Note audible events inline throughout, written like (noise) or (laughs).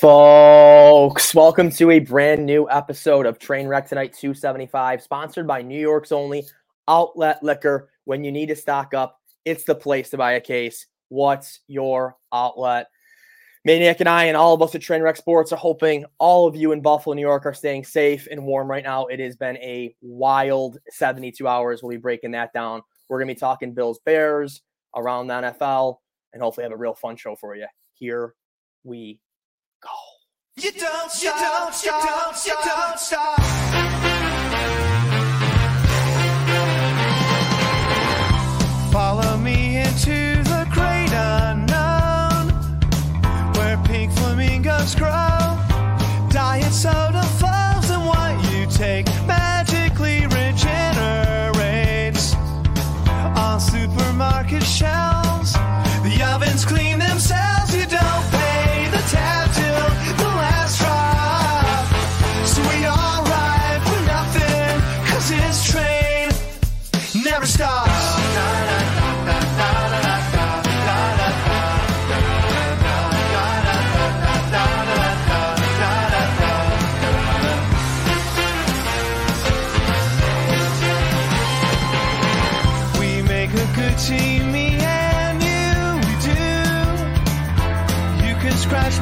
Folks, welcome to a brand new episode of Trainwreck Tonight 275, sponsored by New York's only outlet liquor. When you need to stock up, it's the place to buy a case. What's your outlet? Maniac and I and all of us at Trainwreck Sports are hoping all of you in Buffalo, New York are staying safe and warm right now. It has been a wild 72 hours. We'll be breaking that down. We're going to be talking Bills Bears around the NFL and hopefully have a real fun show for you. Here we. You don't stop, you don't stop, you don't, you don't stop. Follow me into the great unknown, where pink flamingos grow.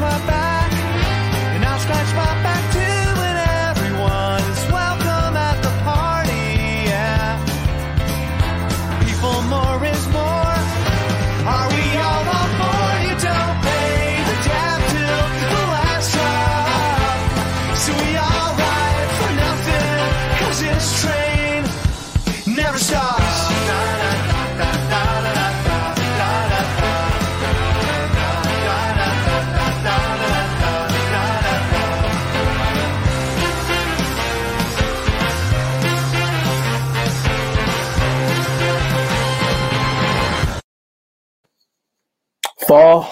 My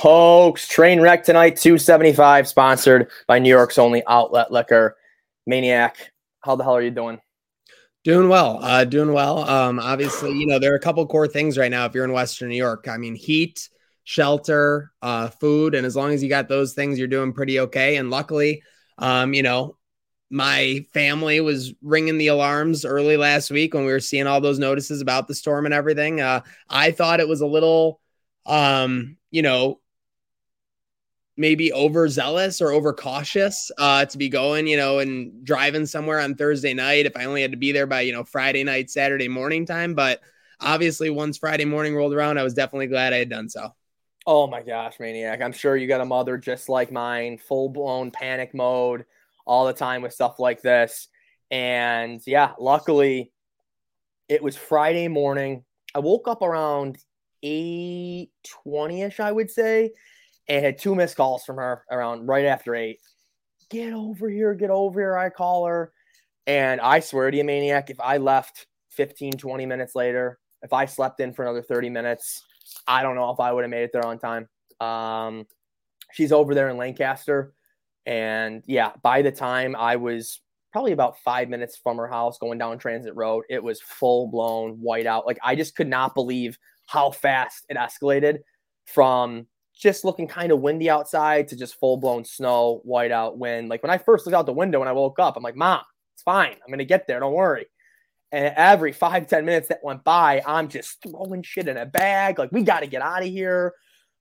Folks, train wreck tonight, 275, sponsored by New York's only outlet liquor. Maniac, how the hell are you doing? Doing well, uh, doing well. Um, obviously, you know there are a couple core things right now. If you're in Western New York, I mean, heat, shelter, uh, food, and as long as you got those things, you're doing pretty okay. And luckily, um, you know, my family was ringing the alarms early last week when we were seeing all those notices about the storm and everything. Uh, I thought it was a little, um, you know, maybe overzealous or overcautious uh, to be going, you know, and driving somewhere on Thursday night if I only had to be there by, you know, Friday night, Saturday morning time. But obviously, once Friday morning rolled around, I was definitely glad I had done so. Oh my gosh, Maniac. I'm sure you got a mother just like mine, full blown panic mode all the time with stuff like this. And yeah, luckily it was Friday morning. I woke up around 8 20 ish, I would say, and had two missed calls from her around right after eight. Get over here, get over here. I call her. And I swear to you, Maniac, if I left 15, 20 minutes later, if I slept in for another 30 minutes, I don't know if I would have made it there on time. Um, she's over there in Lancaster. And yeah, by the time I was probably about five minutes from her house going down Transit Road, it was full blown white out. Like I just could not believe how fast it escalated from just looking kind of windy outside to just full blown snow, white out wind. Like when I first looked out the window when I woke up, I'm like, Mom, it's fine. I'm gonna get there. Don't worry. And every five, 10 minutes that went by, I'm just throwing shit in a bag. Like, we got to get out of here.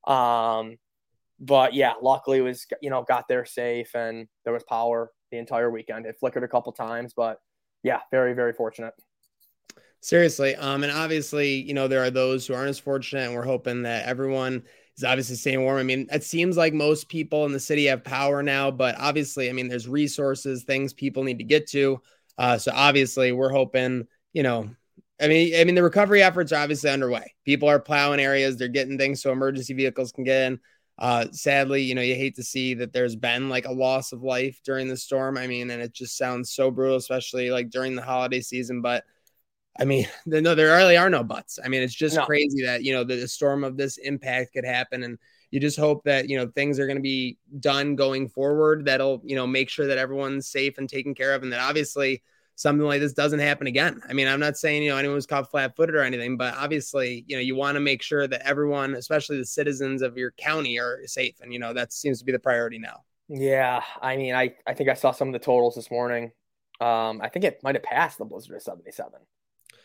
Um, but yeah, luckily it was, you know, got there safe and there was power the entire weekend. It flickered a couple times, but yeah, very, very fortunate. Seriously. Um, and obviously, you know, there are those who aren't as fortunate, and we're hoping that everyone is obviously staying warm. I mean, it seems like most people in the city have power now, but obviously, I mean, there's resources, things people need to get to. Uh, so obviously, we're hoping, you know, I mean, I mean, the recovery efforts are obviously underway. People are plowing areas, they're getting things so emergency vehicles can get in. Uh, sadly, you know, you hate to see that there's been like a loss of life during the storm. I mean, and it just sounds so brutal, especially like during the holiday season. But I mean, (laughs) no, there really are no buts. I mean, it's just No. crazy that you know the, the storm of this impact could happen, and you just hope that you know things are going to be done going forward. That'll you know make sure that everyone's safe and taken care of, and that obviously something like this doesn't happen again. I mean, I'm not saying you know anyone was caught flat-footed or anything, but obviously you know you want to make sure that everyone, especially the citizens of your county, are safe, and you know that seems to be the priority now. Yeah, I mean, I I think I saw some of the totals this morning. Um, I think it might have passed the Blizzard of 77.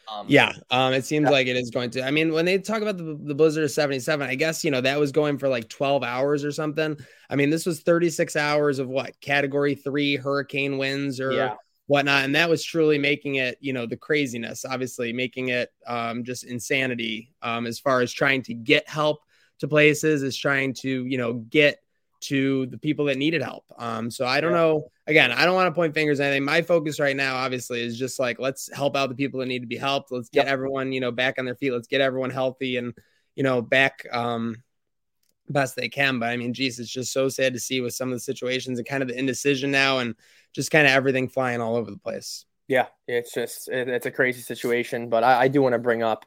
Um, yeah, um, it seems yeah. like it is going to. I mean, when they talk about the, the Blizzard of 77, I guess, you know, that was going for like 12 hours or something. I mean, this was 36 hours of what category three hurricane winds or yeah. whatnot. And that was truly making it, you know, the craziness, obviously making it um, just insanity um, as far as trying to get help to places, is trying to, you know, get to the people that needed help. Um, so I don't yeah. know. Again, I don't want to point fingers or anything. My focus right now, obviously, is just like let's help out the people that need to be helped. Let's get yep. everyone, you know, back on their feet. Let's get everyone healthy and you know back um best they can. But I mean, geez, it's just so sad to see with some of the situations and kind of the indecision now and just kind of everything flying all over the place. Yeah, it's just it, it's a crazy situation. But I, I do want to bring up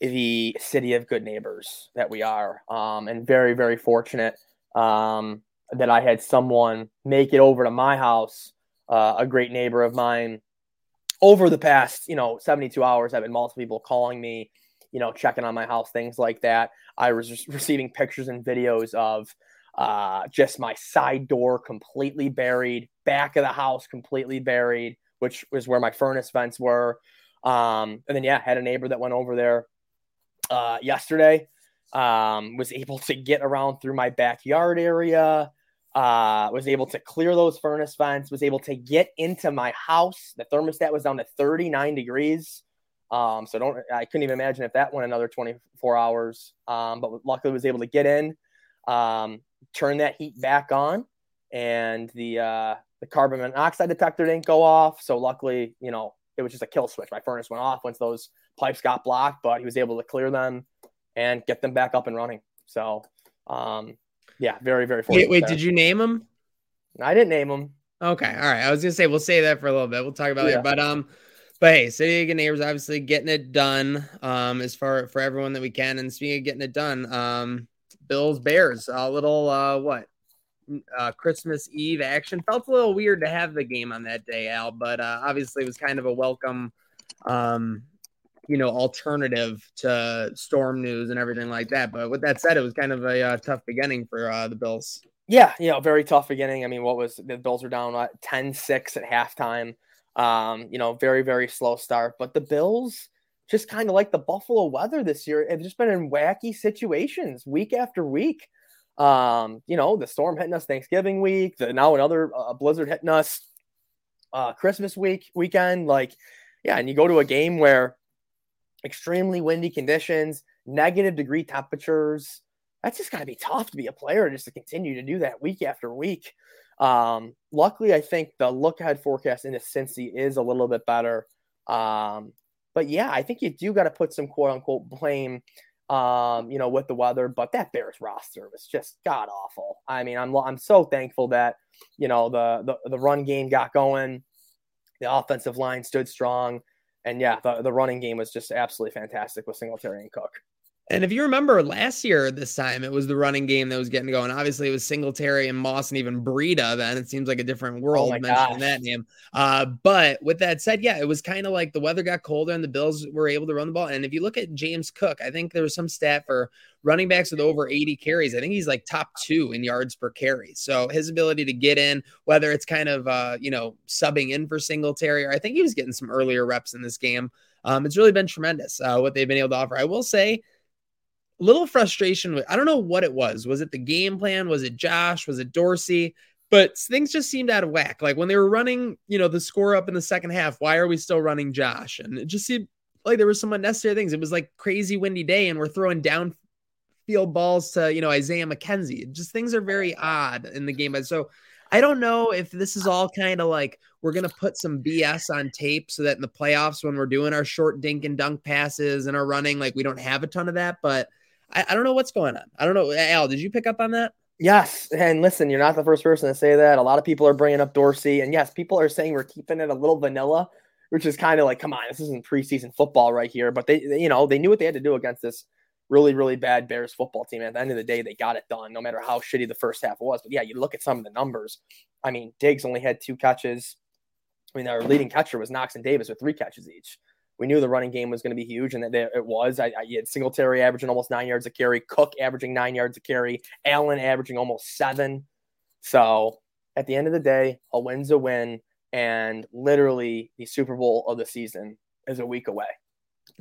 the city of good neighbors that we are, um, and very very fortunate um, that I had someone make it over to my house, uh, a great neighbor of mine. Over the past, you know, 72 hours, I've been multiple people calling me, you know, checking on my house, things like that. I was (laughs) receiving pictures and videos of uh, just my side door completely buried, back of the house completely buried, which was where my furnace vents were. Um, and then, yeah, had a neighbor that went over there uh, yesterday um, was able to get around through my backyard area, uh, was able to clear those furnace vents, was able to get into my house. The thermostat was down to 39 degrees. Um, so don't, I couldn't even imagine if that went another 24 hours. Um, but luckily was able to get in, um, turn that heat back on and the, uh, the carbon monoxide detector didn't go off. So luckily, you know, it was just a kill switch. My furnace went off once those pipes got blocked, but he was able to clear them and get them back up and running. So, um, yeah, very, very Wait, wait did you name them? I didn't name them. Okay. All right. I was gonna say we'll say that for a little bit. We'll talk about yeah. it. But um, but hey, City of Neighbors obviously getting it done. Um, as far for everyone that we can. And speaking of getting it done, um, Bills Bears, a little uh what uh, Christmas Eve action. Felt a little weird to have the game on that day, Al, but uh, obviously it was kind of a welcome um, you know alternative to storm news and everything like that. But with that said, it was kind of a uh, tough beginning for uh, the Bills. Yeah, you know, very tough beginning. I mean, what was the Bills were down what, 10-6 at halftime. Um, you know, very very slow start, but the Bills just kind of like the Buffalo weather this year. Have just been in wacky situations week after week. Um, you know, the storm hitting us Thanksgiving week, the now another uh, blizzard hitting us uh, Christmas week weekend. Like, yeah, and you go to a game where extremely windy conditions, negative degree temperatures. That's just got to be tough to be a player just to continue to do that week after week. Um, luckily, I think the look ahead forecast in the Cincy is a little bit better. Um, but yeah, I think you do got to put some quote unquote blame, um, you know, with the weather. But that Bears roster was just god awful. I mean, I'm I'm so thankful that you know the the, the run game got going, the offensive line stood strong. And yeah, the, the running game was just absolutely fantastic with Singletary and Cook. And if you remember last year, this time it was the running game that was getting going. Obviously, it was Singletary and Moss and even Breida. Then it seems like a different world oh mentioning that name. Uh, but with that said, yeah, it was kind of like the weather got colder and the Bills were able to run the ball. And if you look at James Cook, I think there was some stat for running backs with over 80 carries. I think he's like top two in yards per carry. So his ability to get in, whether it's kind of uh, you know subbing in for Singletary, or I think he was getting some earlier reps in this game. Um, it's really been tremendous uh, what they've been able to offer. I will say little frustration with I don't know what it was. Was it the game plan? Was it Josh? Was it Dorsey? But things just seemed out of whack. Like when they were running, you know, the score up in the second half, why are we still running Josh? And it just seemed like there was some unnecessary things. It was like crazy windy day, and we're throwing downfield balls to, you know, Isaiah McKenzie. Just things are very odd in the game. So I don't know if this is all kind of like we're gonna put some BS on tape so that in the playoffs when we're doing our short dink and dunk passes and our running, like we don't have a ton of that. But I, I don't know what's going on. I don't know. Al, did you pick up on that? Yes, and listen, you're not the first person to say that. A lot of people are bringing up Dorsey, and yes, people are saying we're keeping it a little vanilla, which is kind of like, come on, this isn't preseason football right here. But they, they, you know, they knew what they had to do against this really, really bad Bears football team. At the end of the day, they got it done, no matter how shitty the first half was. But yeah, you look at some of the numbers. I mean, Diggs only had two catches. I mean, our leading catcher was Knox and Davis with three catches each we knew the running game was going to be huge, and that it was. I, I had Singletary averaging almost nine yards a carry, Cook averaging nine yards a carry, Allen averaging almost seven. So at the end of the day, a win's a win, and literally the Super Bowl of the season is a week away.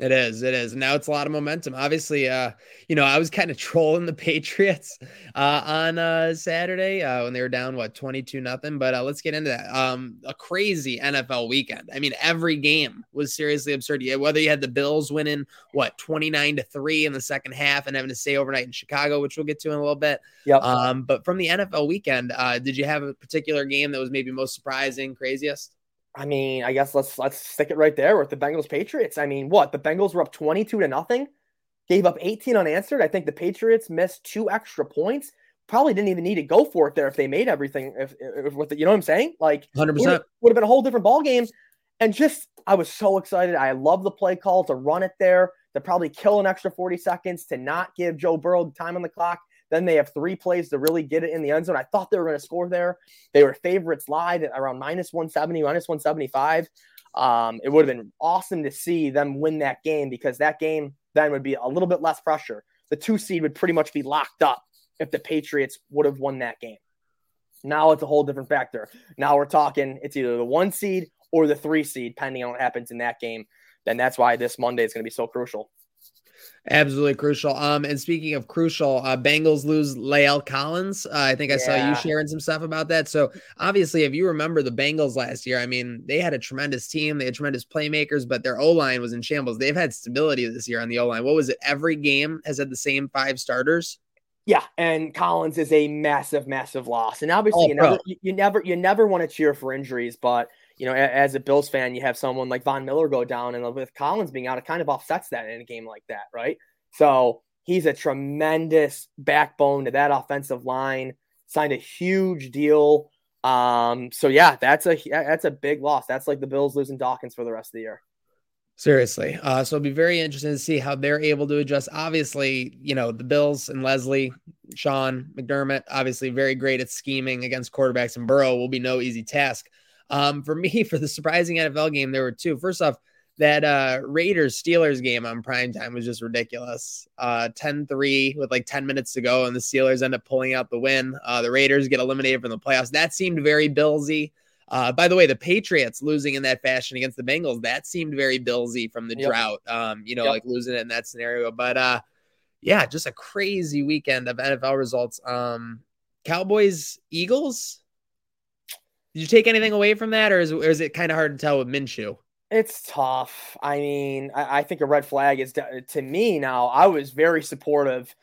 It is. It is. Now it's a lot of momentum. Obviously, uh, you know, I was kind of (laughs) trolling the Patriots uh, on uh, Saturday uh, when they were down what twenty two nothing. But uh, let's get into that. Um, a crazy NFL weekend. I mean, every game was seriously absurd. Yeah, whether you had the Bills winning what twenty nine to three in the second half and having to stay overnight in Chicago, which we'll get to in a little bit. Yep. Um, but from the NFL weekend, uh, did you have a particular game that was maybe most surprising, craziest? I mean, I guess let's let's stick it right there with the Bengals Patriots. I mean, what the Bengals were up 22 to nothing, gave up 18 unanswered. I think the Patriots missed two extra points. Probably didn't even need to go for it there if they made everything. If, if with the, you know what I'm saying, like 100 percent would have been a whole different ball game. And just I was so excited. I love the play call to run it there to probably kill an extra 40 seconds to not give Joe Burrow time on the clock. Then they have three plays to really get it in the end zone. I thought they were going to score there. They were favorites live at around minus 170, minus 175. Um, it would have been awesome to see them win that game because that game then would be a little bit less pressure. The two seed would pretty much be locked up if the Patriots would have won that game. Now it's a whole different factor. Now we're talking it's either the one seed or the three seed, depending on what happens in that game. Then that's why this Monday is going to be so crucial. Absolutely crucial. Um, and speaking of crucial, uh, Bengals lose La'el Collins. Uh, I think I yeah. saw you sharing some stuff about that. So obviously, if you remember the Bengals last year, I mean, they had a tremendous team, they had tremendous playmakers, but their O line was in shambles. They've had stability this year on the O line. What was it? Every game has had the same five starters. Yeah, and Collins is a massive, massive loss. And obviously, oh, you never, you, you never, you never want to cheer for injuries, but you know, as a Bills fan, you have someone like Von Miller go down, and with Collins being out, it kind of offsets that in a game like that, right? So he's a tremendous backbone to that offensive line. Signed a huge deal. Um, so yeah, that's a that's a big loss. That's like the Bills losing Dawkins for the rest of the year. Seriously. Uh, so it'll be very interesting to see how they're able to adjust. Obviously, you know, the Bills and Leslie, Sean McDermott, obviously very great at scheming against quarterbacks, and Burrow will be no easy task. Um, for me, (laughs) for the surprising NFL game, there were two. First off, that uh Raiders Steelers game on prime time was just ridiculous. Uh 10-3 with like 10 minutes to go and the Steelers end up pulling out the win. Uh the Raiders get eliminated from the playoffs. That seemed very billsy. Uh by the way, the Patriots losing in that fashion against the Bengals, that seemed very billsy from the yep. drought. Um you know, yep. like losing it in that scenario, but uh yeah, just a crazy weekend of NFL results. Um Cowboys Eagles did you take anything away from that, or is, or is it kind of hard to tell with Minshew? It's tough. I mean, I, I, think a red flag is to me now. I was very supportive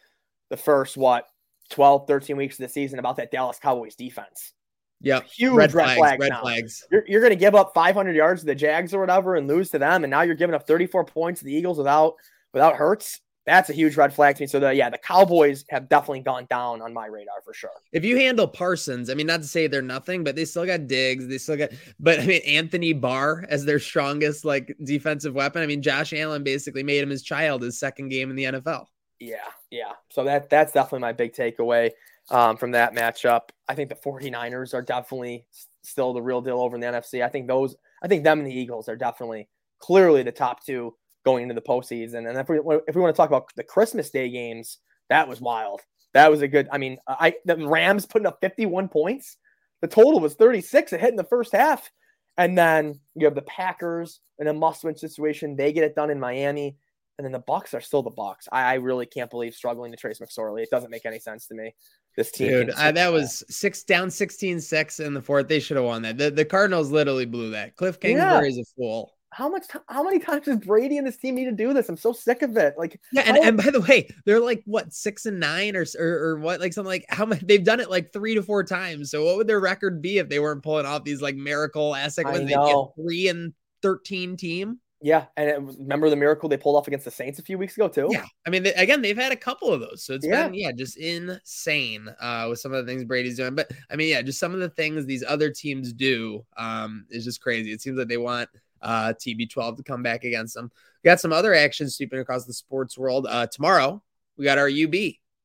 the first, what, 12, 13 weeks of the season about that Dallas Cowboys defense. Yeah. Huge red, red flags. flags red now. flags. You're, you're going to give up 500 yards to the Jags or whatever and lose to them. And now you're giving up 34 points to the Eagles without without Hurts that's a huge red flag to me. So the yeah, the Cowboys have definitely gone down on my radar for sure. If you handle Parsons, I mean, not to say they're nothing, but they still got Diggs, they still got, but I mean, Anthony Barr as their strongest like defensive weapon. I mean, Josh Allen basically made him his child his second game in the NFL. Yeah, yeah. So that that's definitely my big takeaway um, from that matchup. I think the 49ers are definitely still the real deal over in the NFC. I think those, I think them and the Eagles are definitely clearly the top two going into the postseason. And if we if we want to talk about the Christmas Day games, that was wild. That was a good. I mean, I the Rams putting up 51 points. The total was 36. It hit in the first half, and then you have the Packers in a must-win situation. They get it done in Miami, and then the Bucs are still the Bucs. I, I really can't believe struggling to Trace McSorley. It doesn't make any sense to me. This team, dude, uh, that was six down 16-6 in the fourth. They should have won that. The, the Cardinals literally blew that. Cliff Kingsbury is a fool how much t- how many times does Brady and his team need to do this? I'm so sick of it. Like yeah, and, and by the way, they're like what six and nine or, or or what like something like how many they've done it like three to four times. So what would their record be if they weren't pulling off these like miracle ass like they get three and thirteen team? Yeah, and it, remember the miracle they pulled off against the Saints a few weeks ago too. Yeah, I mean, they, again, they've had a couple of those, so it's yeah. been yeah, just insane uh, with some of the things Brady's doing. But I mean, yeah, just some of the things these other teams do um, is just crazy. It seems like they want uh, TB12 to come back against them. We got some other action sweeping across the sports world. Uh, tomorrow, we got our UB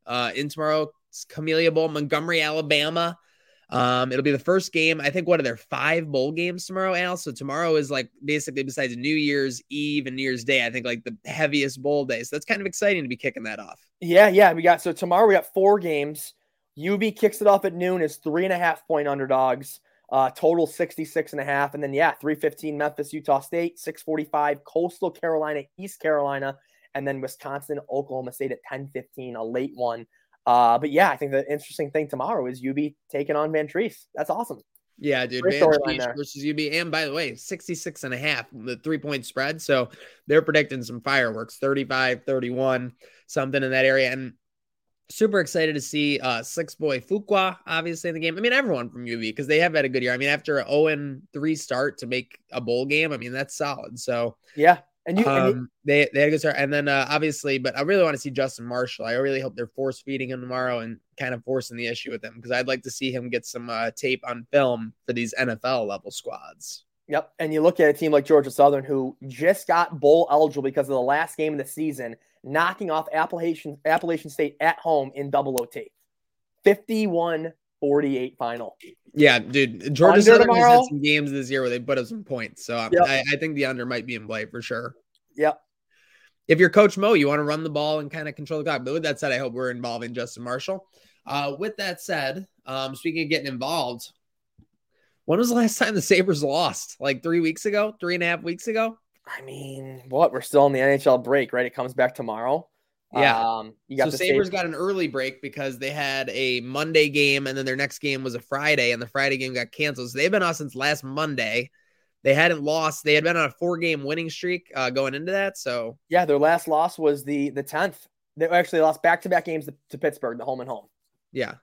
uh, in tomorrow. Camellia Bowl, Montgomery, Alabama. Um, it'll be the first game. I think one of their five bowl games tomorrow, Al. So tomorrow is like basically besides New Year's Eve and New Year's Day, I think like the heaviest bowl day. So that's kind of exciting to be kicking that off. Yeah, yeah. We got so tomorrow we got four games. UB kicks it off at noon as three and a half point underdogs. Uh, total 66 and a half. And then, yeah, 315 Memphis, Utah State, 645 Coastal Carolina, East Carolina, and then Wisconsin, Oklahoma State at 1015, a late one. Uh, but yeah, I think the interesting thing tomorrow is UB taking on Vantrease. That's awesome. Yeah, dude. Great Vantrease versus UB. And by the way, 66 and a half, the three point spread. So they're predicting some fireworks 35, 31, something in that area. And super excited to see uh six boy Fuqua obviously in the game. I mean, everyone from UB because they have had a good year. I mean, after an 0 and 3 start to make a bowl game, I mean, that's solid. So Yeah. And you, and you- um, they they had a good start, and then uh, obviously, but I really want to see Justin Marshall. I really hope they're force feeding him tomorrow and kind of forcing the issue with him because I'd like to see him get some uh, tape on film for these NFL level squads. Yep. And you look at a team like Georgia Southern who just got bowl eligible because of the last game of the season, knocking off Appalachian Appalachian State at home in double OT. 51 48 final. Yeah, dude, Georgia Under Southern has had some games this year where they put up some points, so Yep. I, I think the under might be in play for sure. Yep. If you're Coach Mo, you want to run the ball and kind of control the clock. But with that said, I hope we're involving Justin Marshall. Uh, with that said, um, speaking of getting involved, when was the last time the Sabres lost? Like three weeks ago, three and a half weeks ago? I mean, what? We're still in the NHL break, right? It comes back tomorrow. Yeah. Um, you got so the Sabres got an early break because they had a Monday game and then their next game was a Friday and the Friday game got canceled. So they've been off since last Monday. They hadn't lost. They had been on a four game winning streak uh, going into that. So Yeah, their last loss was the the 10th. They actually lost back to back games to, to Pittsburgh, the home and home. yeah.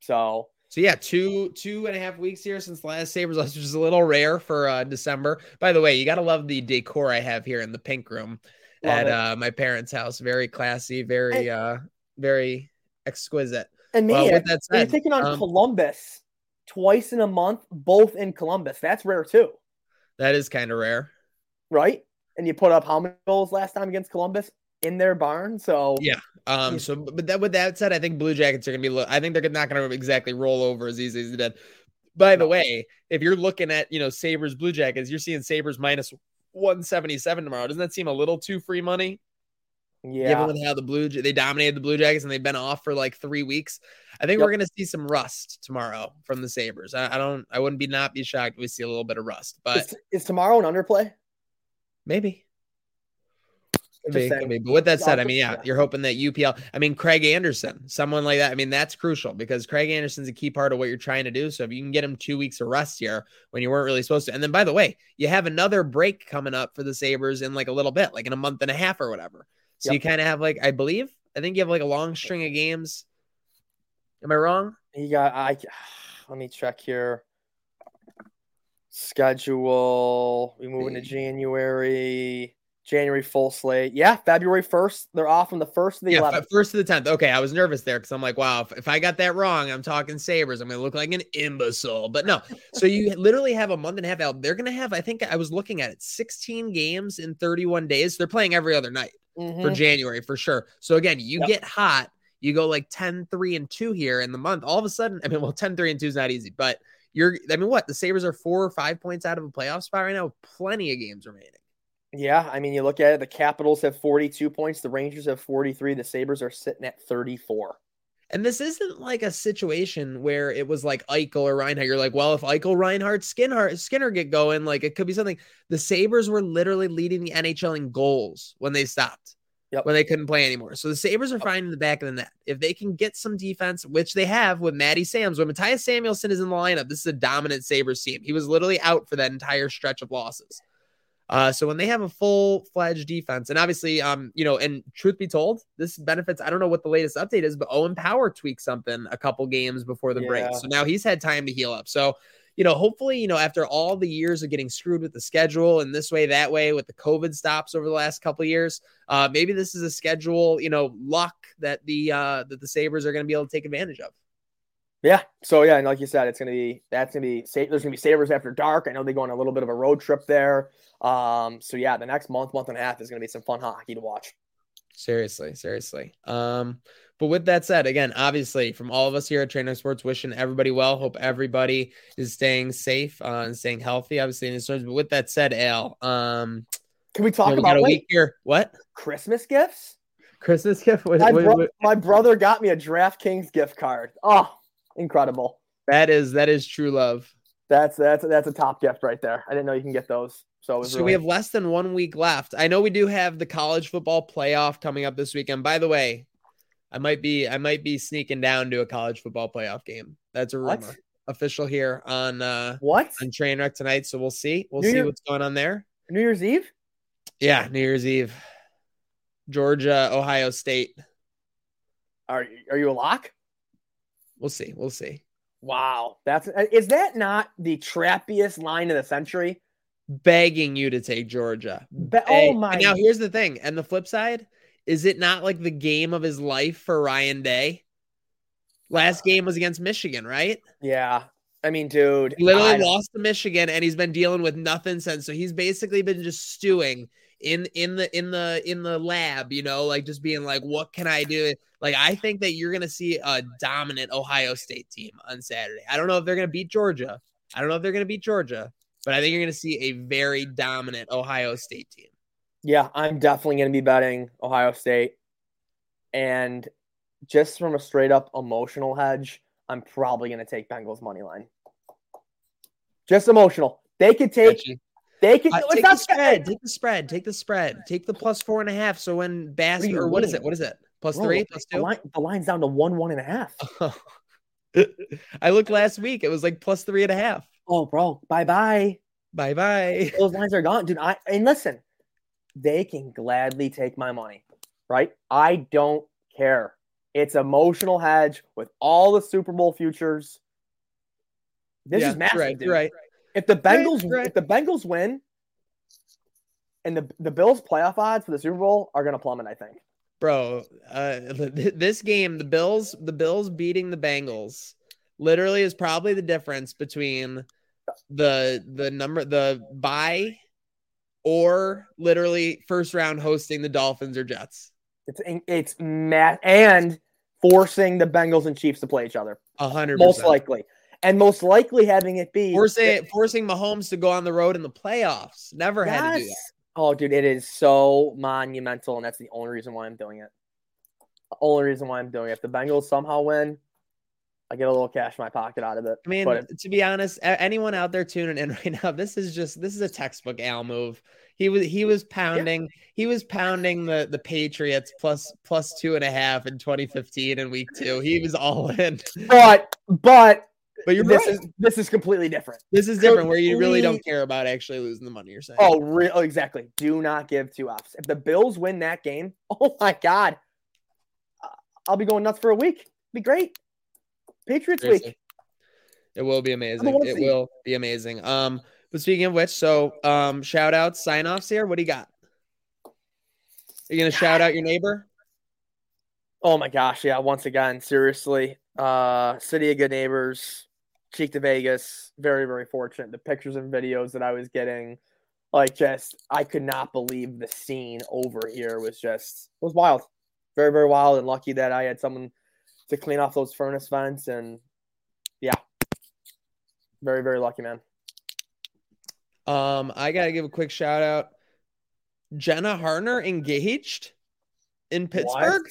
So So yeah, two two and a half weeks here since last Sabres (laughs) loss, which is a little rare for uh, December. By the way, you gotta love the decor I have here in the pink room Love at uh, my parents' house. Very classy, very uh, very exquisite. and Well, man, with that when you're said, taking on um, Columbus twice in a month, both in Columbus. That's rare too, that is kind of rare. right? And you put up how many goals last time against Columbus in their barn? So Yeah. Um. So, but that with that said, I think Blue Jackets are gonna be. I think they're not gonna exactly roll over as easy as they did. By the No. way, if you're looking at you know Sabres Blue Jackets, you're seeing Sabres minus one seventy seven tomorrow. Doesn't that seem a little too free money? yeah, Given how the Blue they dominated the Blue Jackets and they've been off for like three weeks, I think Yep. we're gonna see some rust tomorrow from the Sabres. I, I don't. I wouldn't be not be shocked if we see a little bit of rust, but is, is tomorrow an underplay? maybe. Could be, could be. But with that said, I mean, yeah, you're hoping that UPL, I mean, Craig Anderson, someone like that. I mean, that's crucial because Craig Anderson's a key part of what you're trying to do. So if you can get him two weeks of rest here when you weren't really supposed to, and then by the way, you have another break coming up for the Sabres in like a little bit, like in a month and a half or whatever. So Yep. you kind of have like, I believe, I think you have like a long string of games. Am I wrong? You got I. Let me check here. Schedule. We move into January. January full slate. Yeah, February first. They're off from the first to the Yeah, eleventh. first to the tenth. Okay, I was nervous there because I'm like, wow, if, if I got that wrong, I'm talking Sabres. I'm gonna look like an imbecile. But no, (laughs) so you literally have a month and a half out. They're gonna have, I think I was looking at it, 16 games in 31 days. They're playing every other night for Mhm. January for sure. So again, you Yep. get hot, you go like 10, 3, and 2 here in the month. All of a sudden, I mean, well, 10, 3, and 2 is not easy, but you're I mean, what? The Sabres are four or five points out of a playoff spot right now, plenty of games remaining. Yeah, I mean, you look at it. The Capitals have forty-two points. The Rangers have forty-three. The Sabres are sitting at thirty-four. And this isn't like a situation where it was like Eichel or Reinhart. You're like, well, if Eichel, Reinhart, Skinner, Skinner get going, like it could be something. The Sabres were literally leading the NHL in goals when they stopped, Yep. when they couldn't play anymore. So the Sabres are fine in the back of the net. If they can get some defense, which they have with Matty Sams, when Mattias Samuelsson is in the lineup, this is a dominant Sabres team. He was literally out for that entire stretch of losses. Uh, so when they have a full fledged defense, and obviously, um, you know, and truth be told, this benefits. I don't know what the latest update is, but Owen Power tweaked something a couple games before the break, so now he's had time to heal up. So, you know, hopefully, you know, after all the years of getting screwed with the schedule and this way, that way, with the COVID stops over the last couple of years, uh, maybe this is a schedule, you know, luck that the uh that the Sabres are going to be able to take advantage of. Yeah. So yeah, and like you said, it's gonna be that's gonna be there's gonna be Sabres after dark. I know they go on a little bit of a road trip there. Um. So yeah, the next month, month and a half is gonna be some fun hockey to watch. Seriously, seriously. Um, but with that said, again, obviously, from all of us here at Trainwreck Sports, wishing everybody well. Hope everybody is staying safe uh, and staying healthy, obviously, in these times. But with that said, Al, um, Can we you talk know, we about got a week here. What? Christmas gifts? Christmas gift. What- My, what- bro- what- my brother got me a DraftKings gift card. Oh, incredible. that is that is true love. That's that's that's a top gift right there. I didn't know you can get those. So, So really, we have less than one week left. I know we do have the college football playoff coming up this weekend. By the way, I might be I might be sneaking down to a college football playoff game. That's a rumor. What? Official here on uh what on Trainwreck tonight. So we'll see. We'll New see Year- what's going on there. New Year's Eve? Yeah, New Year's Eve. Georgia, Ohio State. Are are you a lock? We'll see. We'll see. Wow, that's uh, is that not the trappiest line of the century? Begging you to take Georgia. Be- oh my! And now here's the thing. And the flip side, is it not like the game of his life for Ryan Day? Last uh. game was against Michigan, right? yeah, I mean, dude, He literally I lost to Michigan and he's been dealing with nothing since. So he's basically been just stewing in in the in the in the lab, you know, like just being like, what can I do? Like I think that you're gonna see a dominant Ohio State team on Saturday. I don't know if they're gonna beat Georgia. I don't know if they're gonna beat Georgia, but I think you're gonna see a very dominant Ohio State team. Yeah, I'm definitely going to be betting Ohio State. And just from a straight up emotional hedge, I'm probably going to take Bengals money line. Just emotional. They could take. Gotcha. They could. Uh, it's take not the spread. Take the spread. Take the spread. Take the plus four and a half. So when Bass What or what is it? What is it? Plus Bro, three, plus The, two. line, the line's down to one, one and a half. (laughs) I looked last week. It was like plus three and a half. Oh, bro, bye bye. Bye bye. (laughs) Those lines are gone, dude. I and listen, they can gladly take my money, right? I don't care. It's emotional hedge with all the Super Bowl futures. This Yeah, is massive, right. dude. Right. If the Bengals right. if the Bengals win and the the Bills playoff odds for the Super Bowl are going to plummet, I think. Bro, uh, th- this game, the Bills, the Bills beating the Bengals, literally is probably the difference between the the number the buy or literally first round hosting the Dolphins or Jets. It's it's mad and forcing the Bengals and Chiefs to play each other. A hundred Most likely. And most likely having it be Forcing forcing Mahomes to go on the road in the playoffs. Never had to do that. Oh, dude, it is so monumental, and that's the only reason why I'm doing it. The only reason why I'm doing it. If the Bengals somehow win, I get a little cash in my pocket out of it. I mean, but to be honest, anyone out there tuning in (laughs) right now, this is just this is a textbook Al move. He was he was pounding he was pounding the the Patriots plus plus two and a half in 2015 in week two. He was all in. (laughs) but but But you're this right. is this is completely different. this is different where you really don't care about actually losing the money. You're saying. Oh, re- oh, exactly. Do not give two Fs. If the Bills win that game, (laughs) oh my god, I'll be going nuts for a week. Be great. Patriots Seriously. week. It will be amazing. It seed. will be amazing. Um, but speaking of which, so um, shout outs, sign offs here. What do you got? Are you gonna shout out your neighbor? Oh my gosh, yeah, once again, seriously. Uh City of Good Neighbors, Cheektowaga, very, very fortunate. The pictures and videos that I was getting, like just I could not believe the scene over here was just was wild. Very, very wild and lucky that I had someone to clean off those furnace vents and yeah. Very, very lucky, man. Um, I gotta give a quick shout out. Jenna Harner engaged in Pittsburgh.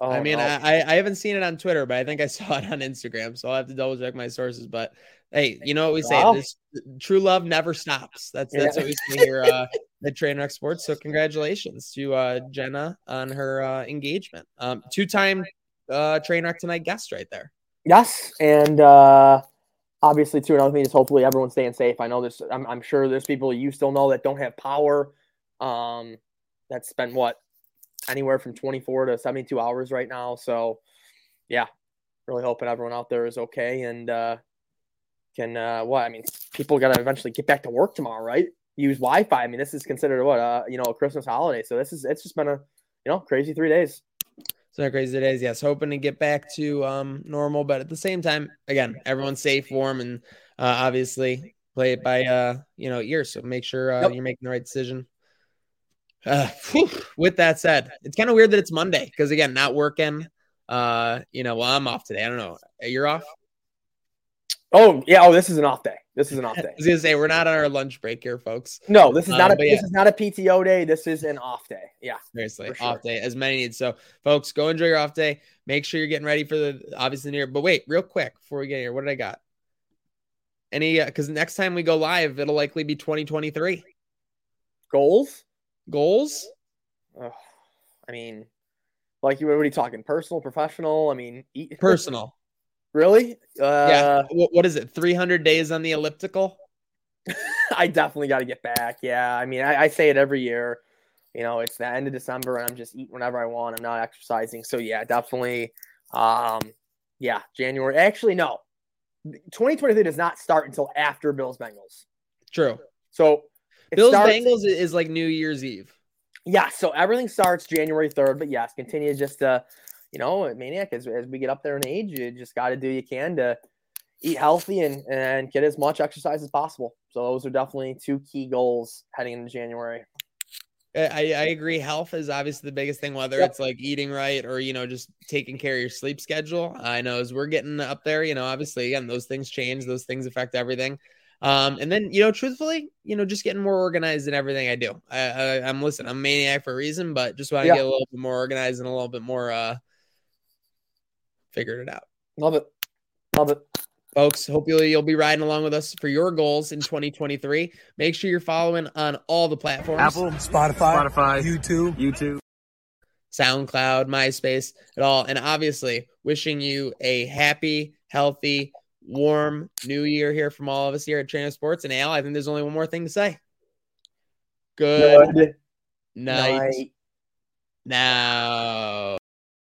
Oh, I mean, no. I, I haven't seen it on Twitter, but I think I (laughs) saw it on Instagram, so I'll have to double check my sources. But hey, you know what we say? Wow. This true love never stops. That's that's Yeah. what we say here uh, (laughs) at Trainwreck Sports. So congratulations to uh, Jenna on her uh, engagement. Um, two time uh, Trainwreck tonight guest right there. Yes, and uh, obviously too. Another thing is hopefully everyone's staying safe. I know there's, I'm, I'm sure there's people you still know that don't have power. Um, that spent what anywhere from 24 to 72 hours right now. So, yeah, really hoping everyone out there is okay and uh, can uh, what I mean. People got to eventually get back to work tomorrow, right? Use Wi-Fi. I mean, this is considered what uh, you know a Christmas holiday. So this is it's just been a you know crazy three days. So crazy days, yes. Hoping to get back to um normal, but at the same time, again, everyone's safe, warm, and uh, obviously play it by uh you know ear. So make sure uh, you're making the right decision. Uh, whew, with that said, it's kind of weird that it's Monday because again, not working. Uh, you know, well, I'm off today. I don't know. You're off. Oh yeah. Oh, this is an off day. This is an off (laughs) day. I was gonna say we're not on our lunch break here, folks. No, this is not Um, a yeah. this is not a PTO day. This is an off day. Yeah. Seriously, sure. off day as many need. So, folks, go enjoy your off day. Make sure you're getting ready for the obviously new year. But wait, real quick before we get here, what did I got? Any because next time we go live, it'll likely be 2023 Goals. goals. I mean, like you. Are you talking? Personal, professional? I mean, eat, (laughs) Personal, really? Uh, yeah. What, what is it? 300 days on the elliptical. (laughs) I definitely got to get back. Yeah. I mean, I, I say it every year. You know, it's the end of December and I'm just eating whenever I want. I'm not exercising. So yeah, definitely. Um, yeah, January. Actually, no. 2023 does not start until after Bills Bengals. True. So Bills starts- Bengals is- is like New Year's Eve. Yeah, so everything starts January 3rd, but yes, continue just to, you know, maniac as, as we get up there in age, you just got to do you can to eat healthy and and get as much exercise as possible. So those are definitely two key goals heading into January. I, I agree. Health is obviously the biggest thing, whether Yep. it's like eating right or, you know, just taking care of your sleep schedule. I know as we're getting up there, you know, obviously, again, those things change, those things affect everything. Um, and then, you know, truthfully, you know, just getting more organized in everything I do. I, I, I'm listen, I'm a maniac for a reason, but just want to Yeah. get a little bit more organized and a little bit more, uh, figured it out. Love it. Love it. Folks, hope you'll, you'll be riding along with us for your goals in 2023. Make sure you're following on all the platforms. Apple, Spotify, Spotify, YouTube. YouTube. SoundCloud, MySpace, at all. And obviously, wishing you a happy, healthy, warm new year here from all of us here at Trainwreck Sports. And Al, I think there's only one more thing to say. Good Good night night. now.